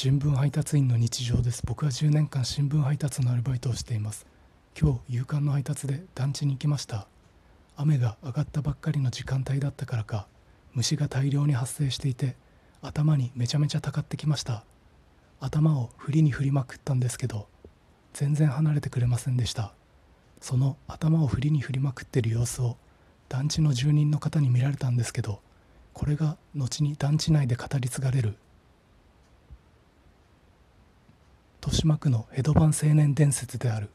新聞配達員の日常です。僕は10年間新聞配達のアルバイトをしています。今日夕刊の配達で団地に行きました。雨が上がったばっかりの時間帯だったからか虫が大量に発生していて頭にめちゃめちゃたかってきました。頭を振りに振りまくったんですけど全然離れてくれませんでした。その頭を振りに振りまくってる様子を団地の住人の方に見られたんですけどこれが後に団地内で語り継がれる。島区の江戸版青年伝説である。